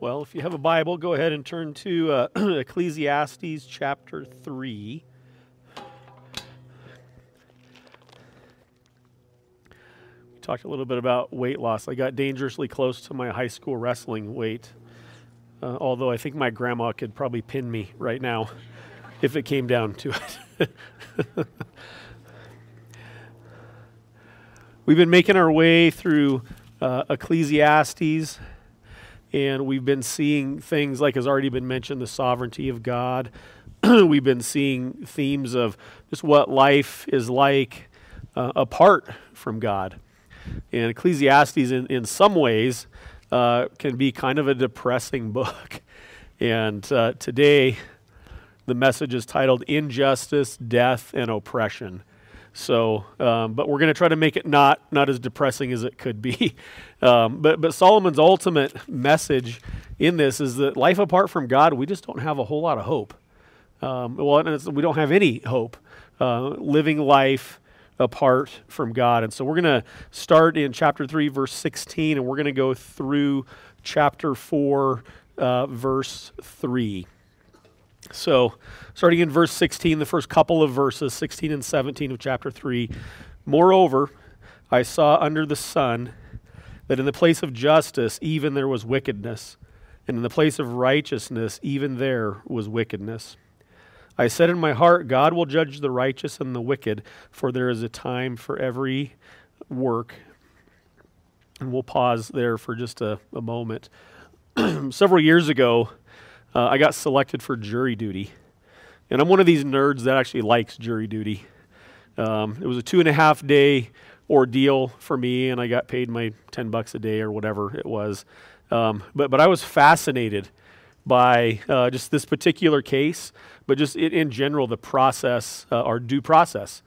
Well, if you have a Bible, go ahead and turn to uh, Ecclesiastes chapter 3. We talked a little bit about weight loss. I got dangerously close to my high school wrestling weight, uh, although I think my grandma could probably pin me right now if it came down to it. We've been making our way through uh, Ecclesiastes and we've been seeing things like has already been mentioned the sovereignty of God. we've been seeing themes of just what life is like uh, apart from God. And Ecclesiastes, in, in some ways, uh, can be kind of a depressing book. And uh, today, the message is titled Injustice, Death, and Oppression. So, um, but we're going to try to make it not not as depressing as it could be. Um, but but Solomon's ultimate message in this is that life apart from God, we just don't have a whole lot of hope. Um, well, we don't have any hope uh, living life apart from God. And so we're going to start in chapter 3, verse 16, and we're going to go through chapter 4, uh, verse 3. So, starting in verse 16, the first couple of verses, 16 and 17 of chapter 3. Moreover, I saw under the sun that in the place of justice, even there was wickedness, and in the place of righteousness, even there was wickedness. I said in my heart, God will judge the righteous and the wicked, for there is a time for every work. And we'll pause there for just a, a moment. Several years ago, uh, I got selected for jury duty. And I'm one of these nerds that actually likes jury duty. Um, it was a two and a half day ordeal for me, and I got paid my 10 bucks a day or whatever it was. Um, but, but I was fascinated by uh, just this particular case, but just in, general, the process, uh, our due process.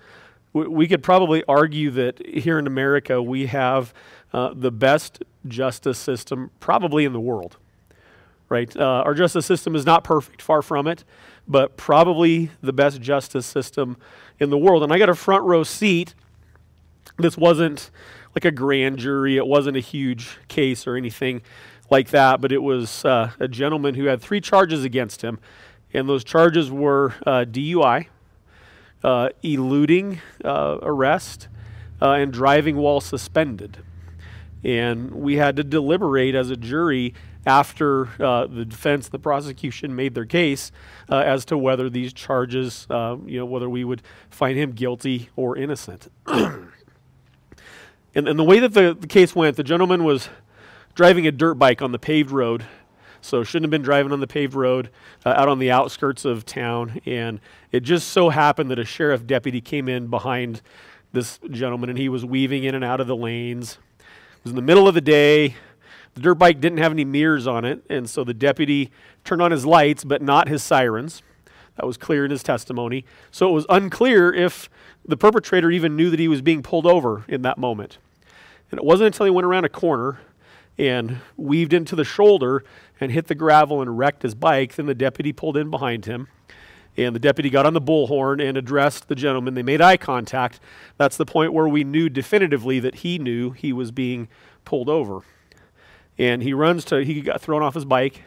We, we, could probably argue that here in America, we have uh, the best justice system probably in the world right? Uh, our justice system is not perfect, far from it, but probably the best justice system in the world. And I got a front row seat. This wasn't like a grand jury, it wasn't a huge case or anything like that, but it was uh, a gentleman who had three charges against him. And those charges were uh, DUI, uh, eluding uh, arrest, uh, and driving while suspended. And we had to deliberate as a jury after uh, the defense, the prosecution made their case uh, as to whether these charges, uh, you know, whether we would find him guilty or innocent. and, and the way that the, the case went, the gentleman was driving a dirt bike on the paved road. So shouldn't have been driving on the paved road uh, out on the outskirts of town. And it just so happened that a sheriff deputy came in behind this gentleman and he was weaving in and out of the lanes. It was in the middle of the day. The dirt bike didn't have any mirrors on it, and so the deputy turned on his lights, but not his sirens. That was clear in his testimony. So it was unclear if the perpetrator even knew that he was being pulled over in that moment. And it wasn't until he went around a corner and weaved into the shoulder and hit the gravel and wrecked his bike, then the deputy pulled in behind him. And the deputy got on the bullhorn and addressed the gentleman. They made eye contact. That's the point where we knew definitively that he knew he was being pulled over and he runs to he got thrown off his bike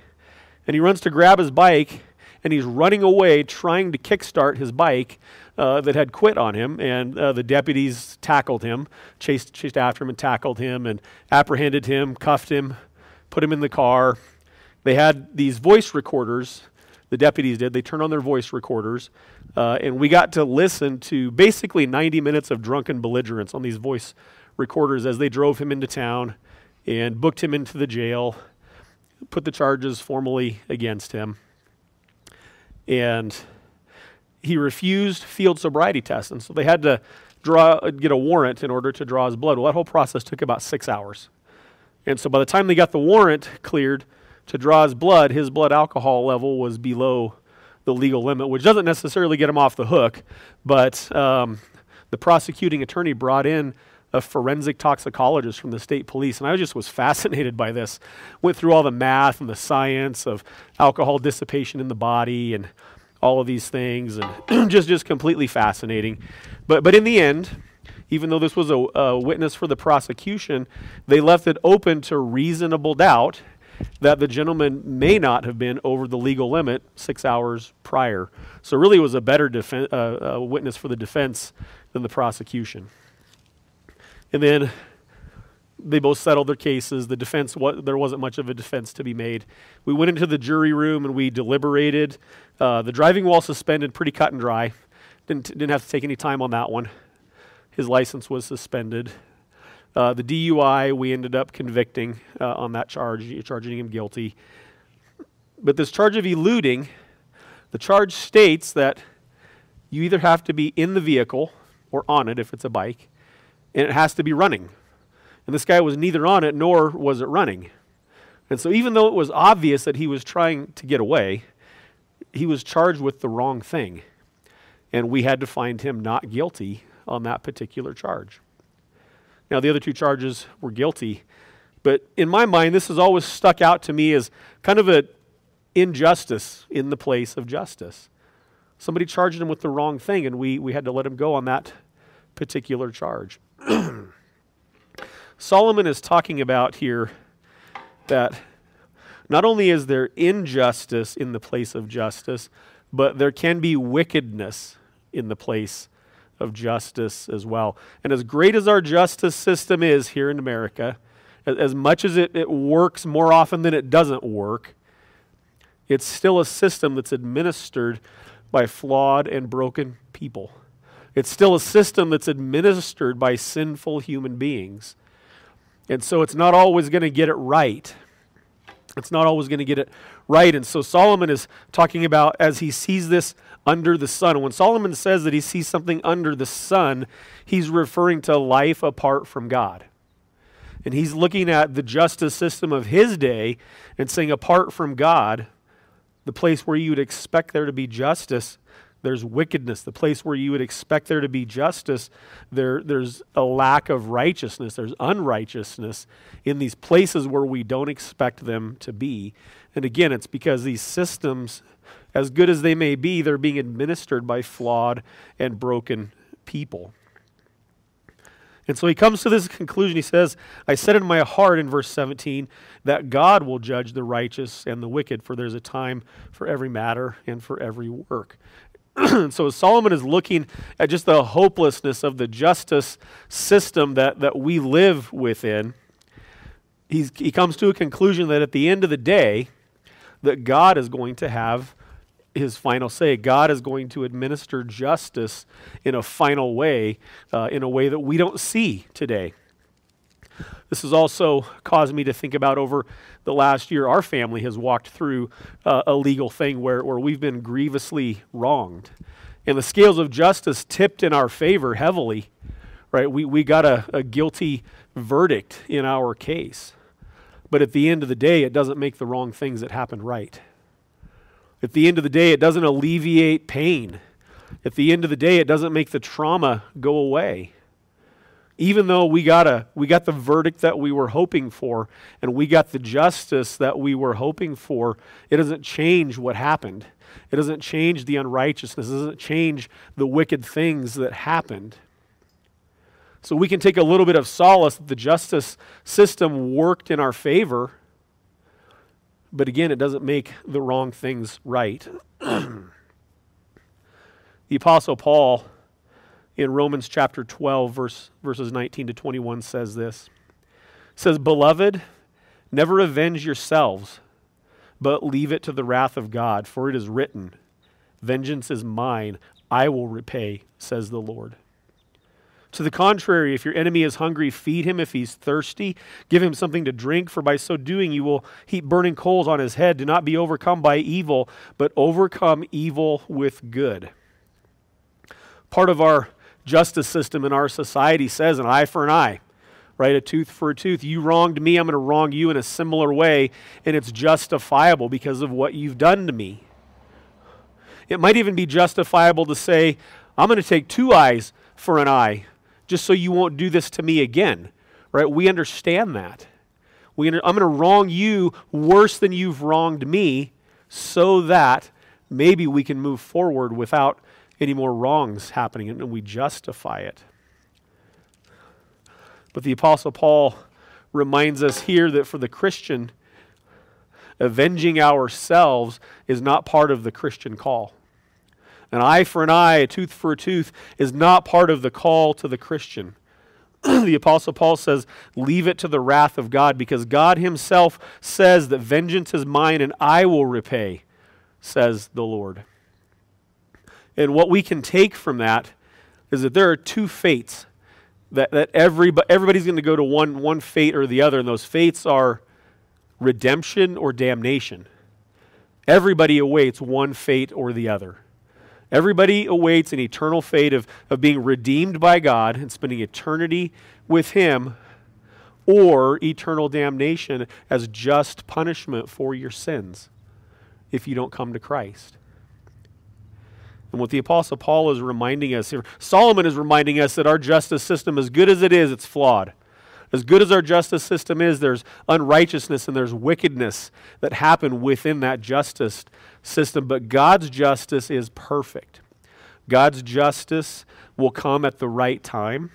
and he runs to grab his bike and he's running away trying to kickstart his bike uh, that had quit on him and uh, the deputies tackled him chased, chased after him and tackled him and apprehended him cuffed him put him in the car. They had these voice recorders the deputies did they turned on their voice recorders uh, and we got to listen to basically 90 minutes of drunken belligerence on these voice recorders as they drove him into town and booked him into the jail, put the charges formally against him. And he refused field sobriety tests. And so they had to draw, get a warrant in order to draw his blood. Well, that whole process took about six hours. And so by the time they got the warrant cleared to draw his blood, his blood alcohol level was below the legal limit, which doesn't necessarily get him off the hook. But um, the prosecuting attorney brought in a forensic toxicologist from the state police, and I just was fascinated by this. Went through all the math and the science of alcohol dissipation in the body and all of these things, and just just completely fascinating. But but in the end, even though this was a, a witness for the prosecution, they left it open to reasonable doubt that the gentleman may not have been over the legal limit six hours prior. So, really, was a better defen- uh, uh, witness for the defense than the prosecution. And then they both settled their cases. The defense, there wasn't much of a defense to be made. We went into the jury room and we deliberated. Uh, the driving while suspended, pretty cut and dry. Didn't, didn't have to take any time on that one. His license was suspended. Uh, the DUI, we ended up convicting uh, on that charge, charging him guilty. But this charge of eluding, the charge states that you either have to be in the vehicle or on it if it's a bike, and it has to be running. And this guy was neither on it nor was it running. And so, even though it was obvious that he was trying to get away, he was charged with the wrong thing. And we had to find him not guilty on that particular charge. Now, the other two charges were guilty. But in my mind, this has always stuck out to me as kind of an injustice in the place of justice. Somebody charged him with the wrong thing, and we, we had to let him go on that particular charge. Solomon is talking about here that not only is there injustice in the place of justice, but there can be wickedness in the place of justice as well. And as great as our justice system is here in America, as much as it, it works more often than it doesn't work, it's still a system that's administered by flawed and broken people. It's still a system that's administered by sinful human beings. And so it's not always going to get it right. It's not always going to get it right. And so Solomon is talking about as he sees this under the sun. When Solomon says that he sees something under the sun, he's referring to life apart from God. And he's looking at the justice system of his day and saying, apart from God, the place where you would expect there to be justice, there's wickedness. The place where you would expect there to be justice, there, there's a lack of righteousness. There's unrighteousness in these places where we don't expect them to be. And again, it's because these systems, as good as they may be, they're being administered by flawed and broken people. And so he comes to this conclusion. He says, I said in my heart in verse 17 that God will judge the righteous and the wicked, for there's a time for every matter and for every work. so Solomon is looking at just the hopelessness of the justice system that, that we live within. He's, he comes to a conclusion that at the end of the day, that God is going to have his final say. God is going to administer justice in a final way, uh, in a way that we don't see today. This has also caused me to think about over the last year, our family has walked through uh, a legal thing where, where we've been grievously wronged. And the scales of justice tipped in our favor heavily, right? We, we got a, a guilty verdict in our case. But at the end of the day, it doesn't make the wrong things that happened right. At the end of the day, it doesn't alleviate pain. At the end of the day, it doesn't make the trauma go away even though we got a we got the verdict that we were hoping for and we got the justice that we were hoping for it doesn't change what happened. It doesn't change the unrighteousness. It doesn't change the wicked things that happened. So we can take a little bit of solace that the justice system worked in our favor but again it doesn't make the wrong things right. The apostle paul in Romans chapter 12, verse, verses 19 to 21 says this. It says, Beloved, never avenge yourselves, but leave it to the wrath of God, for it is written, Vengeance is mine, I will repay, says the Lord. To the contrary, if your enemy is hungry, feed him. If he's thirsty, give him something to drink, for by so doing you will heap burning coals on his head. Do not be overcome by evil, but overcome evil with good. Part of our justice system in our society says an eye for an eye, right? A tooth for a tooth. You wronged me, I'm going to wrong you in a similar way, and it's justifiable because of what you've done to me. It might even be justifiable to say, I'm going to take two eyes for an eye just so you won't do this to me again, right? We understand that. We I'm going to wrong you worse than you've wronged me so that maybe we can move forward without any more wrongs happening and we justify it. But the Apostle Paul reminds us here that for the Christian, avenging ourselves is not part of the Christian call. An eye for an eye, a tooth for a tooth is not part of the call to the Christian. the Apostle Paul says, Leave it to the wrath of God, because God Himself says that vengeance is mine and I will repay, says the Lord. And what we can take from that is that there are two fates that, that every, everybody's going to go to one, one fate or the other, and those fates are redemption or damnation. Everybody awaits one fate or the other. Everybody awaits an eternal fate of, of being redeemed by God and spending eternity with Him, or eternal damnation as just punishment for your sins if you don't come to Christ. And what the Apostle Paul is reminding us here, Solomon is reminding us that our justice system, as good as it is, it's flawed. As good as our justice system is, there's unrighteousness and there's wickedness that happen within that justice system. But God's justice is perfect. God's justice will come at the right time.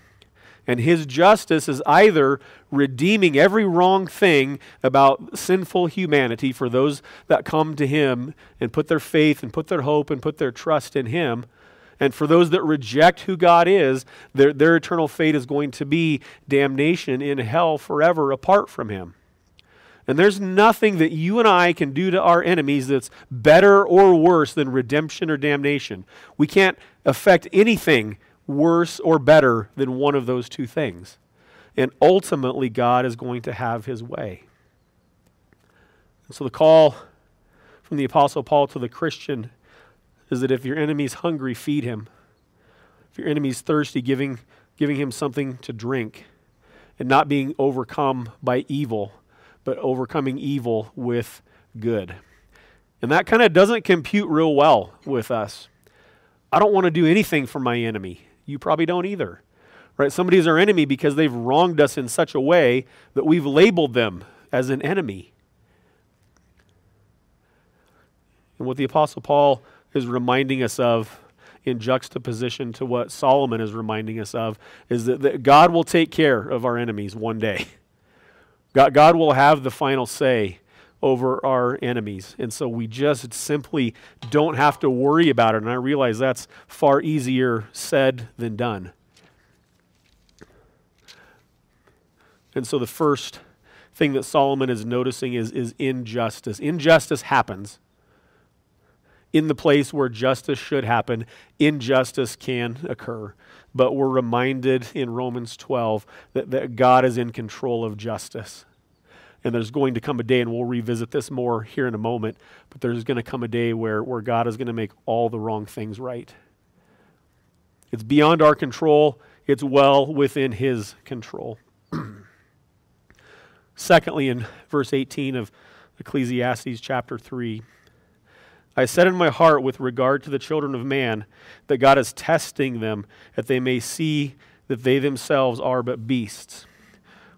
And his justice is either redeeming every wrong thing about sinful humanity for those that come to him and put their faith and put their hope and put their trust in him. And for those that reject who God is, their, their eternal fate is going to be damnation in hell forever apart from him. And there's nothing that you and I can do to our enemies that's better or worse than redemption or damnation. We can't affect anything worse or better than one of those two things. And ultimately, God is going to have his way. And so the call from the Apostle Paul to the Christian is that if your enemy's hungry, feed him. If your enemy's thirsty, giving, giving him something to drink. And not being overcome by evil, but overcoming evil with good. And that kind of doesn't compute real well with us. I don't want to do anything for my enemy. You probably don't either. Right? Somebody is our enemy because they've wronged us in such a way that we've labeled them as an enemy. And what the Apostle Paul is reminding us of in juxtaposition to what Solomon is reminding us of is that, that God will take care of our enemies one day. God, God will have the final say over our enemies. And so we just simply don't have to worry about it. And I realize that's far easier said than done. And so the first thing that Solomon is noticing is, is injustice. Injustice happens. In the place where justice should happen, injustice can occur. But we're reminded in Romans 12 that, that God is in control of justice. And there's going to come a day, and we'll revisit this more here in a moment, but there's going to come a day where, where God is going to make all the wrong things right. It's beyond our control, it's well within His control. Secondly, in verse 18 of Ecclesiastes chapter 3, I said in my heart with regard to the children of man that God is testing them, that they may see that they themselves are but beasts.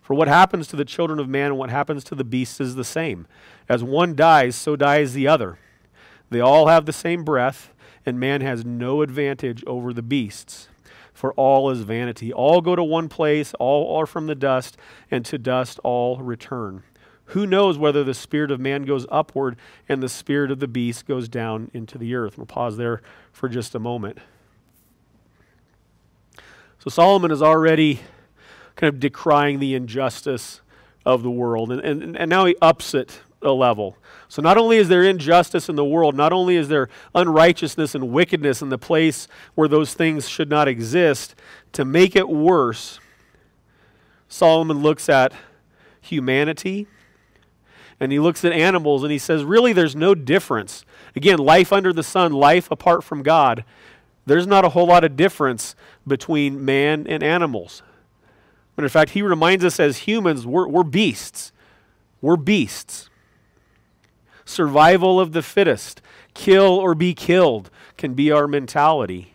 For what happens to the children of man and what happens to the beasts is the same. As one dies, so dies the other. They all have the same breath, and man has no advantage over the beasts. For all is vanity. All go to one place, all are from the dust, and to dust all return. Who knows whether the spirit of man goes upward and the spirit of the beast goes down into the earth? We'll pause there for just a moment. So Solomon is already kind of decrying the injustice of the world. And, and, and now he ups it a level. So not only is there injustice in the world, not only is there unrighteousness and wickedness in the place where those things should not exist, to make it worse, Solomon looks at humanity and he looks at animals and he says, really, there's no difference. Again, life under the sun, life apart from God, there's not a whole lot of difference between man and animals. But in fact, he reminds us as humans, we're, we're beasts. We're beasts. Survival of the fittest, kill or be killed can be our mentality.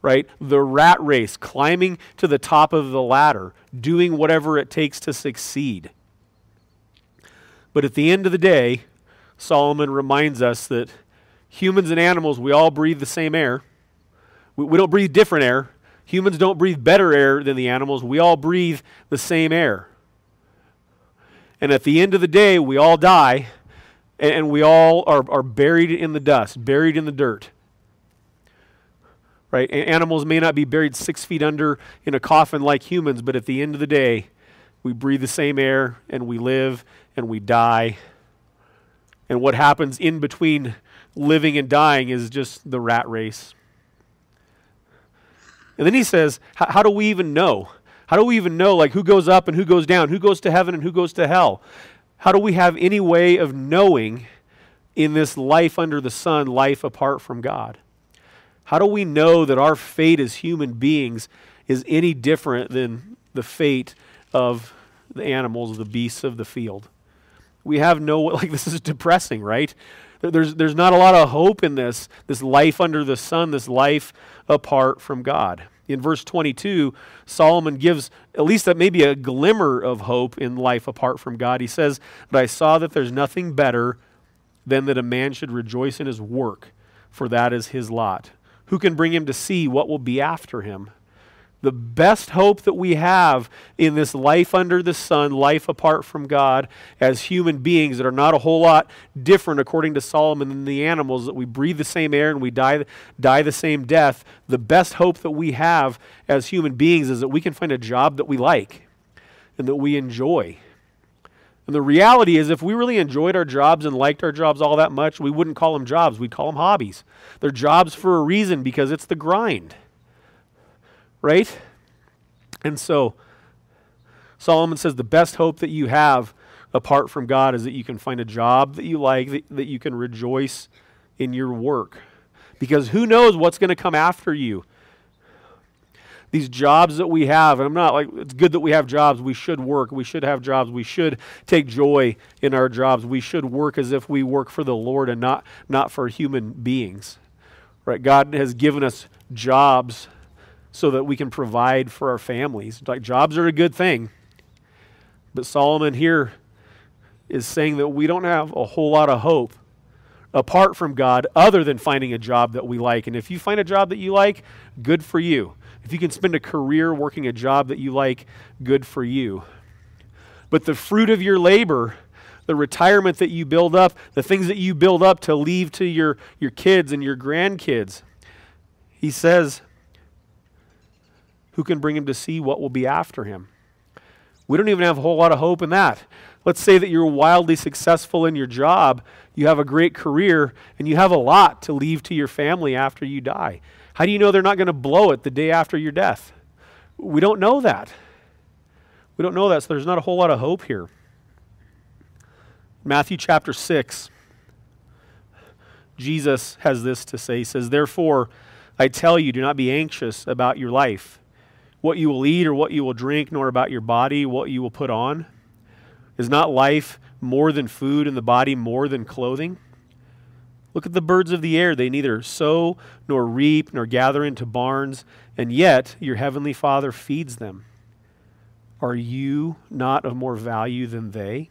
Right? The rat race, climbing to the top of the ladder, doing whatever it takes to succeed. But at the end of the day, Solomon reminds us that humans and animals, we all breathe the same air. We, we don't breathe different air. Humans don't breathe better air than the animals. We all breathe the same air. And at the end of the day, we all die, and, we all are, are buried in the dust, buried in the dirt. Right? animals may not be buried six feet under in a coffin like humans, but at the end of the day, we breathe the same air and we live and we die. And what happens in between living and dying is just the rat race. And then he says, How do we even know? How do we even know, like, who goes up and who goes down? Who goes to heaven and who goes to hell? How do we have any way of knowing in this life under the sun, life apart from God? How do we know that our fate as human beings is any different than the fate of the animals, the beasts of the field? We have no, like, this is depressing, right? There's, there's not a lot of hope in this, this life under the sun, this life apart from God. In verse 22, Solomon gives at least that maybe a glimmer of hope in life apart from God. He says, But I saw that there's nothing better than that a man should rejoice in his work, for that is his lot. Who can bring him to see what will be after him? The best hope that we have in this life under the sun, life apart from God, as human beings that are not a whole lot different, according to Solomon, than the animals, that we breathe the same air and we die, die the same death. The best hope that we have as human beings is that we can find a job that we like and that we enjoy. And the reality is, if we really enjoyed our jobs and liked our jobs all that much, we wouldn't call them jobs. We'd call them hobbies. They're jobs for a reason because it's the grind right? And so Solomon says the best hope that you have apart from God is that you can find a job that you like, that, that you can rejoice in your work. Because who knows what's going to come after you? These jobs that we have, and I'm not like, it's good that we have jobs. We should work. We should have jobs. We should take joy in our jobs. We should work as if we work for the Lord and not, not for human beings. Right? God has given us jobs so that we can provide for our families. Like jobs are a good thing. But Solomon here is saying that we don't have a whole lot of hope apart from God other than finding a job that we like. And if you find a job that you like, good for you. If you can spend a career working a job that you like, good for you. But the fruit of your labor, the retirement that you build up, the things that you build up to leave to your, your kids and your grandkids, he says, who can bring him to see what will be after him? We don't even have a whole lot of hope in that. Let's say that you're wildly successful in your job, you have a great career, and you have a lot to leave to your family after you die. How do you know they're not going to blow it the day after your death? We don't know that. We don't know that, so there's not a whole lot of hope here. Matthew chapter 6, Jesus has this to say. He says, Therefore, I tell you, do not be anxious about your life what you will eat or what you will drink, nor about your body, what you will put on? Is not life more than food and the body more than clothing? Look at the birds of the air. They neither sow nor reap nor gather into barns, and yet your heavenly Father feeds them. Are you not of more value than they?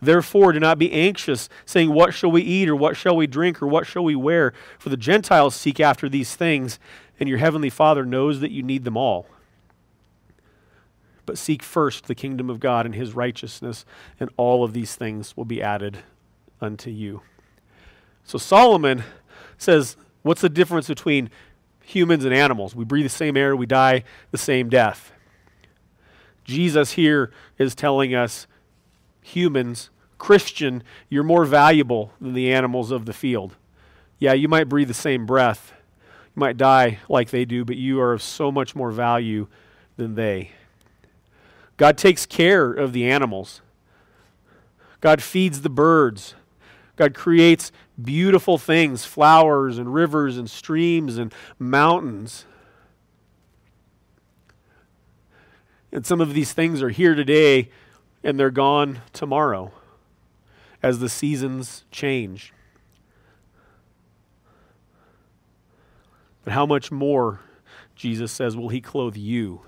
Therefore, do not be anxious, saying, What shall we eat, or what shall we drink, or what shall we wear? For the Gentiles seek after these things, and your heavenly Father knows that you need them all. But seek first the kingdom of God and his righteousness, and all of these things will be added unto you. So Solomon says, What's the difference between humans and animals? We breathe the same air, we die the same death. Jesus here is telling us humans, Christian, you're more valuable than the animals of the field. Yeah, you might breathe the same breath. You might die like they do, but you are of so much more value than they. God takes care of the animals. God feeds the birds. God creates beautiful things, flowers and rivers and streams and mountains. And some of these things are here today and they're gone tomorrow. as the seasons change. But how much more, Jesus says, will he clothe you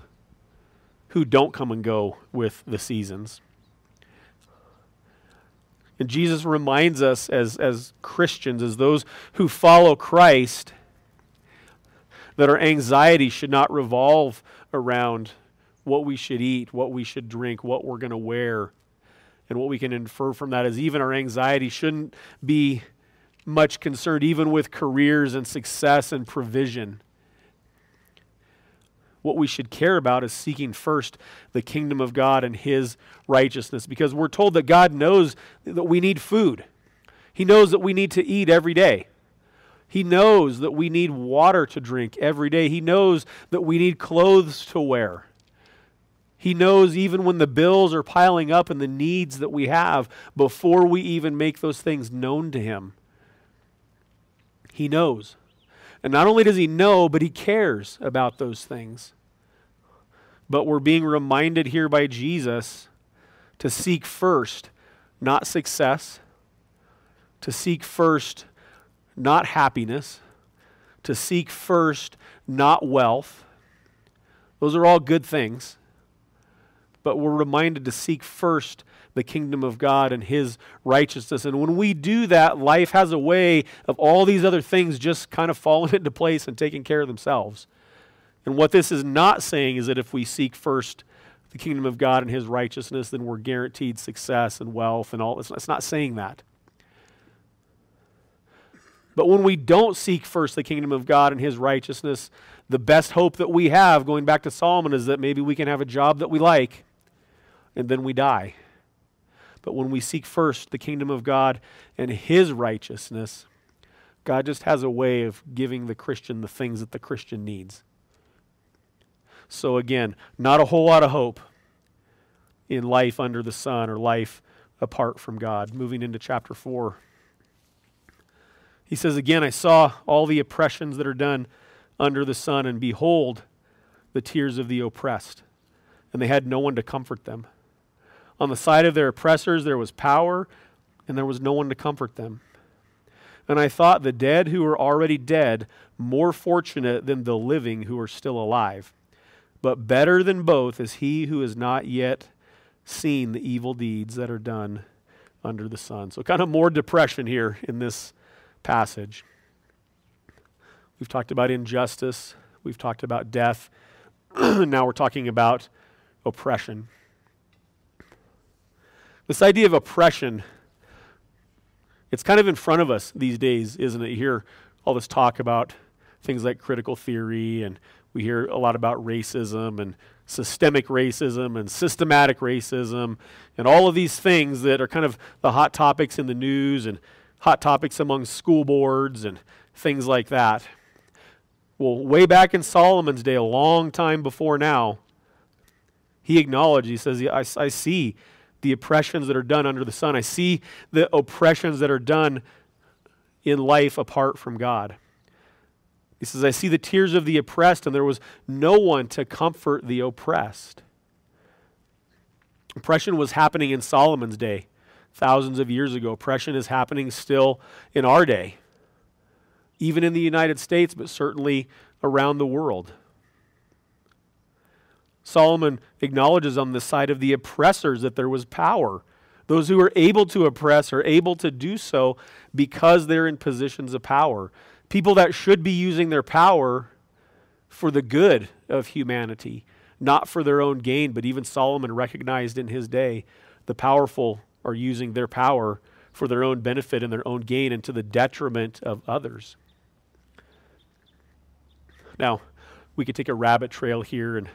who don't come and go with the seasons? And Jesus reminds us as, as Christians, as those who follow Christ, that our anxiety should not revolve around what we should eat, what we should drink, what we're going to wear. And what we can infer from that is even our anxiety shouldn't be much concerned, even with careers and success and provision. What we should care about is seeking first the kingdom of God and His righteousness because we're told that God knows that we need food. He knows that we need to eat every day. He knows that we need water to drink every day. He knows that we need clothes to wear. He knows even when the bills are piling up and the needs that we have before we even make those things known to Him. He knows. And not only does He know, but He cares about those things. But we're being reminded here by Jesus to seek first not success, to seek first not happiness, to seek first not wealth. Those are all good things but we're reminded to seek first the kingdom of God and his righteousness. And when we do that, life has a way of all these other things just kind of falling into place and taking care of themselves. And what this is not saying is that if we seek first the kingdom of God and his righteousness, then we're guaranteed success and wealth and all. It's, it's not saying that. But when we don't seek first the kingdom of God and his righteousness, the best hope that we have, going back to Solomon, is that maybe we can have a job that we like and then we die. But when we seek first the kingdom of God and his righteousness, God just has a way of giving the Christian the things that the Christian needs. So, again, not a whole lot of hope in life under the sun or life apart from God. Moving into chapter 4. He says, Again, I saw all the oppressions that are done under the sun, and behold, the tears of the oppressed, and they had no one to comfort them. On the side of their oppressors there was power, and there was no one to comfort them. And I thought the dead who were already dead more fortunate than the living who are still alive. But better than both is he who has not yet seen the evil deeds that are done under the sun. So, kind of more depression here in this passage. We've talked about injustice, we've talked about death. now we're talking about oppression. This idea of oppression, it's kind of in front of us these days, isn't it? You hear all this talk about things like critical theory, and we hear a lot about racism and systemic racism and systematic racism, and all of these things that are kind of the hot topics in the news and hot topics among school boards and things like that. Well, way back in Solomon's day, a long time before now, he acknowledged, he says, I, I see the oppressions that are done under the sun. I see the oppressions that are done in life apart from God. He says, I see the tears of the oppressed, and there was no one to comfort the oppressed. Oppression was happening in Solomon's day, thousands of years ago. Oppression is happening still in our day, even in the United States, but certainly around the world. Solomon acknowledges on the side of the oppressors that there was power. Those who are able to oppress are able to do so because they're in positions of power. People that should be using their power for the good of humanity, not for their own gain. But even Solomon recognized in his day the powerful are using their power for their own benefit and their own gain and to the detriment of others. Now, we could take a rabbit trail here and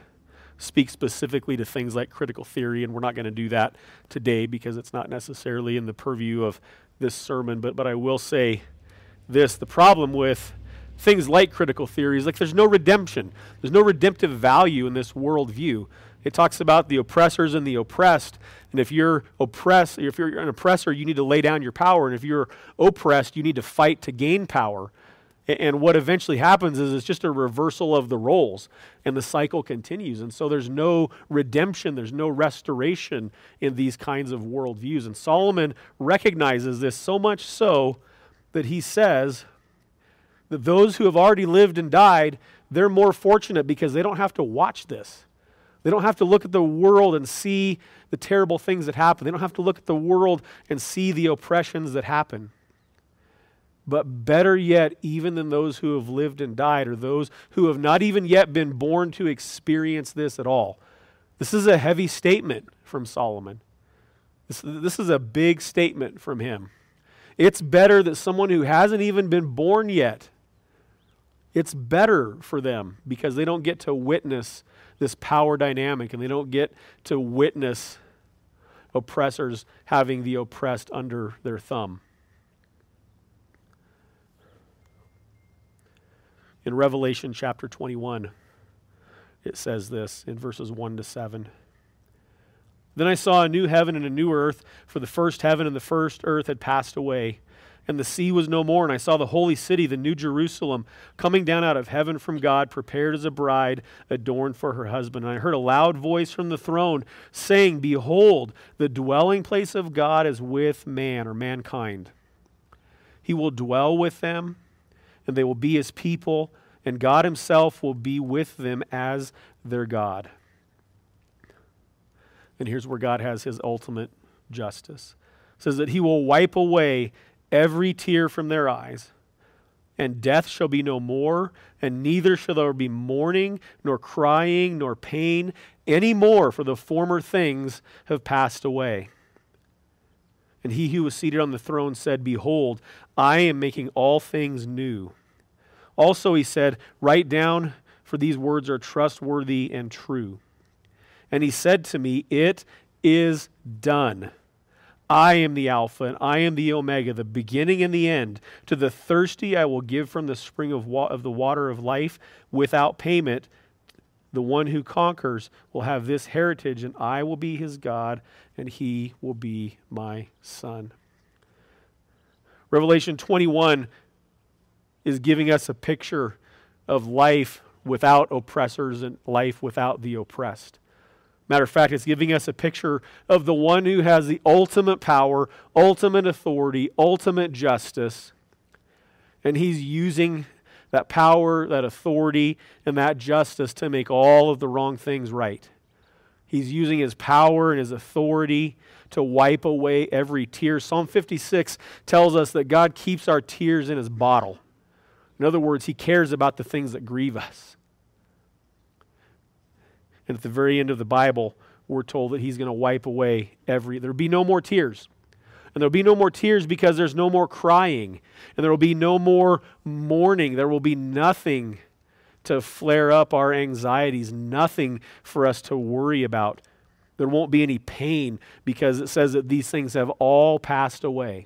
speak specifically to things like critical theory, and we're not going to do that today because it's not necessarily in the purview of this sermon. But, but I will say this the problem with things like critical theory is like there's no redemption, there's no redemptive value in this worldview. It talks about the oppressors and the oppressed. And if you're oppressed, if you're an oppressor, you need to lay down your power. And if you're oppressed, you need to fight to gain power. And what eventually happens is it's just a reversal of the roles, and the cycle continues. And so there's no redemption, there's no restoration in these kinds of worldviews. And Solomon recognizes this so much so that he says that those who have already lived and died, they're more fortunate because they don't have to watch this. They don't have to look at the world and see the terrible things that happen. They don't have to look at the world and see the oppressions that happen. But better yet, even than those who have lived and died, are those who have not even yet been born to experience this at all. This is a heavy statement from Solomon. This, this is a big statement from him. It's better that someone who hasn't even been born yet, it's better for them because they don't get to witness this power dynamic and they don't get to witness oppressors having the oppressed under their thumb. In Revelation chapter 21, it says this in verses 1 to 7. Then I saw a new heaven and a new earth, for the first heaven and the first earth had passed away, and the sea was no more. And I saw the holy city, the new Jerusalem, coming down out of heaven from God, prepared as a bride adorned for her husband. And I heard a loud voice from the throne saying, Behold, the dwelling place of God is with man or mankind. He will dwell with them and they will be his people, and God himself will be with them as their God. And here's where God has his ultimate justice. It says that he will wipe away every tear from their eyes, and death shall be no more, and neither shall there be mourning, nor crying, nor pain any more, for the former things have passed away. And he who was seated on the throne said, Behold, I am making all things new. Also, he said, Write down, for these words are trustworthy and true. And he said to me, It is done. I am the Alpha and I am the Omega, the beginning and the end. To the thirsty I will give from the spring of, wa- of the water of life without payment. The one who conquers will have this heritage, and I will be his God, and he will be my son. Revelation 21 is giving us a picture of life without oppressors and life without the oppressed. Matter of fact, it's giving us a picture of the one who has the ultimate power, ultimate authority, ultimate justice. And he's using that power, that authority, and that justice to make all of the wrong things right. He's using his power and his authority to wipe away every tear. Psalm 56 tells us that God keeps our tears in his bottle. In other words, he cares about the things that grieve us. And at the very end of the Bible, we're told that he's going to wipe away every, there'll be no more tears. And there'll be no more tears because there's no more crying. And there will be no more mourning. There will be nothing to flare up our anxieties, nothing for us to worry about. There won't be any pain because it says that these things have all passed away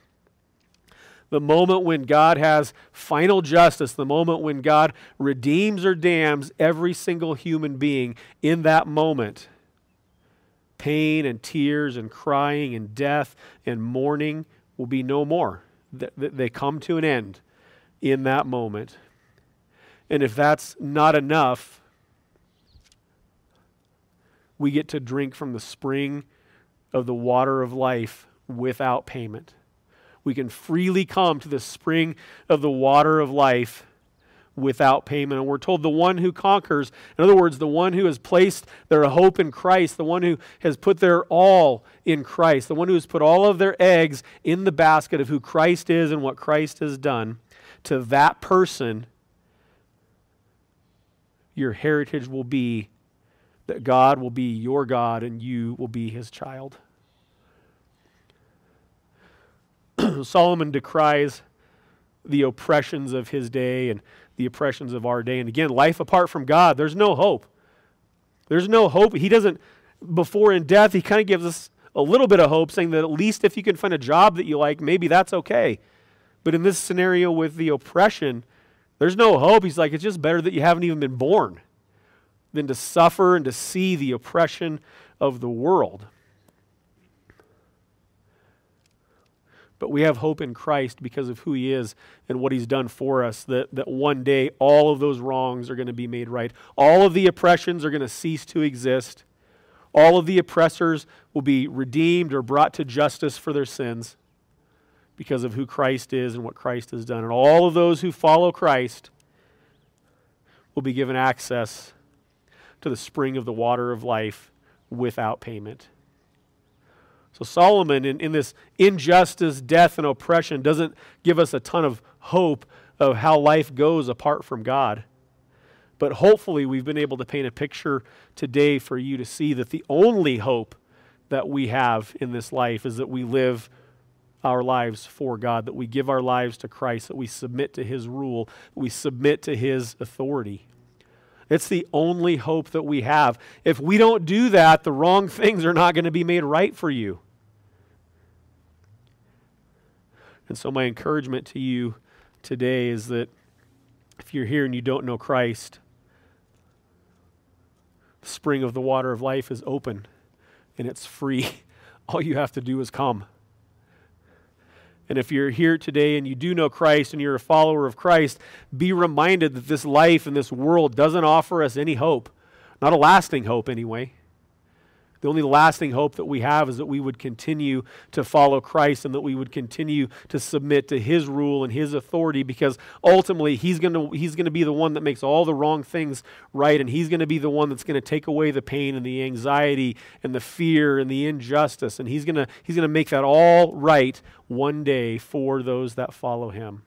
the moment when God has final justice, the moment when God redeems or damns every single human being, in that moment, pain and tears and crying and death and mourning will be no more. They come to an end in that moment. And if that's not enough, we get to drink from the spring of the water of life without payment we can freely come to the spring of the water of life without payment. And we're told the one who conquers, in other words, the one who has placed their hope in Christ, the one who has put their all in Christ, the one who has put all of their eggs in the basket of who Christ is and what Christ has done, to that person, your heritage will be that God will be your God and you will be his child. Solomon decries the oppressions of his day and the oppressions of our day. And again, life apart from God, there's no hope. There's no hope. He doesn't, before in death, he kind of gives us a little bit of hope, saying that at least if you can find a job that you like, maybe that's okay. But in this scenario with the oppression, there's no hope. He's like, it's just better that you haven't even been born than to suffer and to see the oppression of the world. But we have hope in Christ because of who He is and what He's done for us. That, that one day all of those wrongs are going to be made right. All of the oppressions are going to cease to exist. All of the oppressors will be redeemed or brought to justice for their sins because of who Christ is and what Christ has done. And all of those who follow Christ will be given access to the spring of the water of life without payment. So, Solomon, in, in this injustice, death, and oppression, doesn't give us a ton of hope of how life goes apart from God. But hopefully, we've been able to paint a picture today for you to see that the only hope that we have in this life is that we live our lives for God, that we give our lives to Christ, that we submit to His rule, we submit to His authority. It's the only hope that we have. If we don't do that, the wrong things are not going to be made right for you. And so, my encouragement to you today is that if you're here and you don't know Christ, the spring of the water of life is open and it's free. All you have to do is come. And if you're here today and you do know Christ and you're a follower of Christ, be reminded that this life and this world doesn't offer us any hope. Not a lasting hope, anyway. The only lasting hope that we have is that we would continue to follow Christ and that we would continue to submit to his rule and his authority because ultimately he's going to he's going to be the one that makes all the wrong things right and he's going to be the one that's going to take away the pain and the anxiety and the fear and the injustice and he's going to he's going to make that all right one day for those that follow him.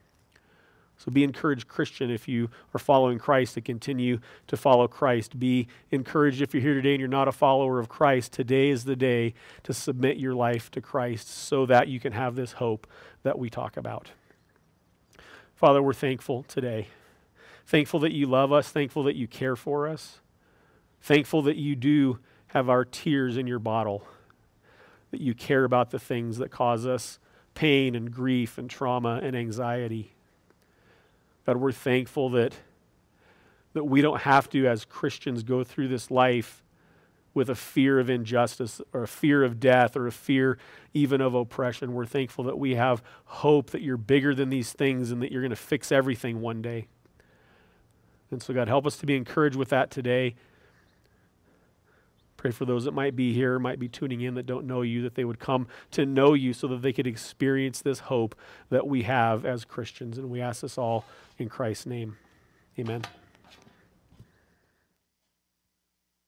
So be encouraged, Christian, if you are following Christ, to continue to follow Christ. Be encouraged if you're here today and you're not a follower of Christ. Today is the day to submit your life to Christ so that you can have this hope that we talk about. Father, we're thankful today. Thankful that you love us. Thankful that you care for us. Thankful that you do have our tears in your bottle. That you care about the things that cause us pain and grief and trauma and anxiety. God, we're thankful that, that we don't have to, as Christians, go through this life with a fear of injustice or a fear of death or a fear even of oppression. We're thankful that we have hope that you're bigger than these things and that you're going to fix everything one day. And so, God, help us to be encouraged with that today. Pray for those that might be here, might be tuning in that don't know you, that they would come to know you so that they could experience this hope that we have as Christians. And we ask this all in Christ's name. Amen.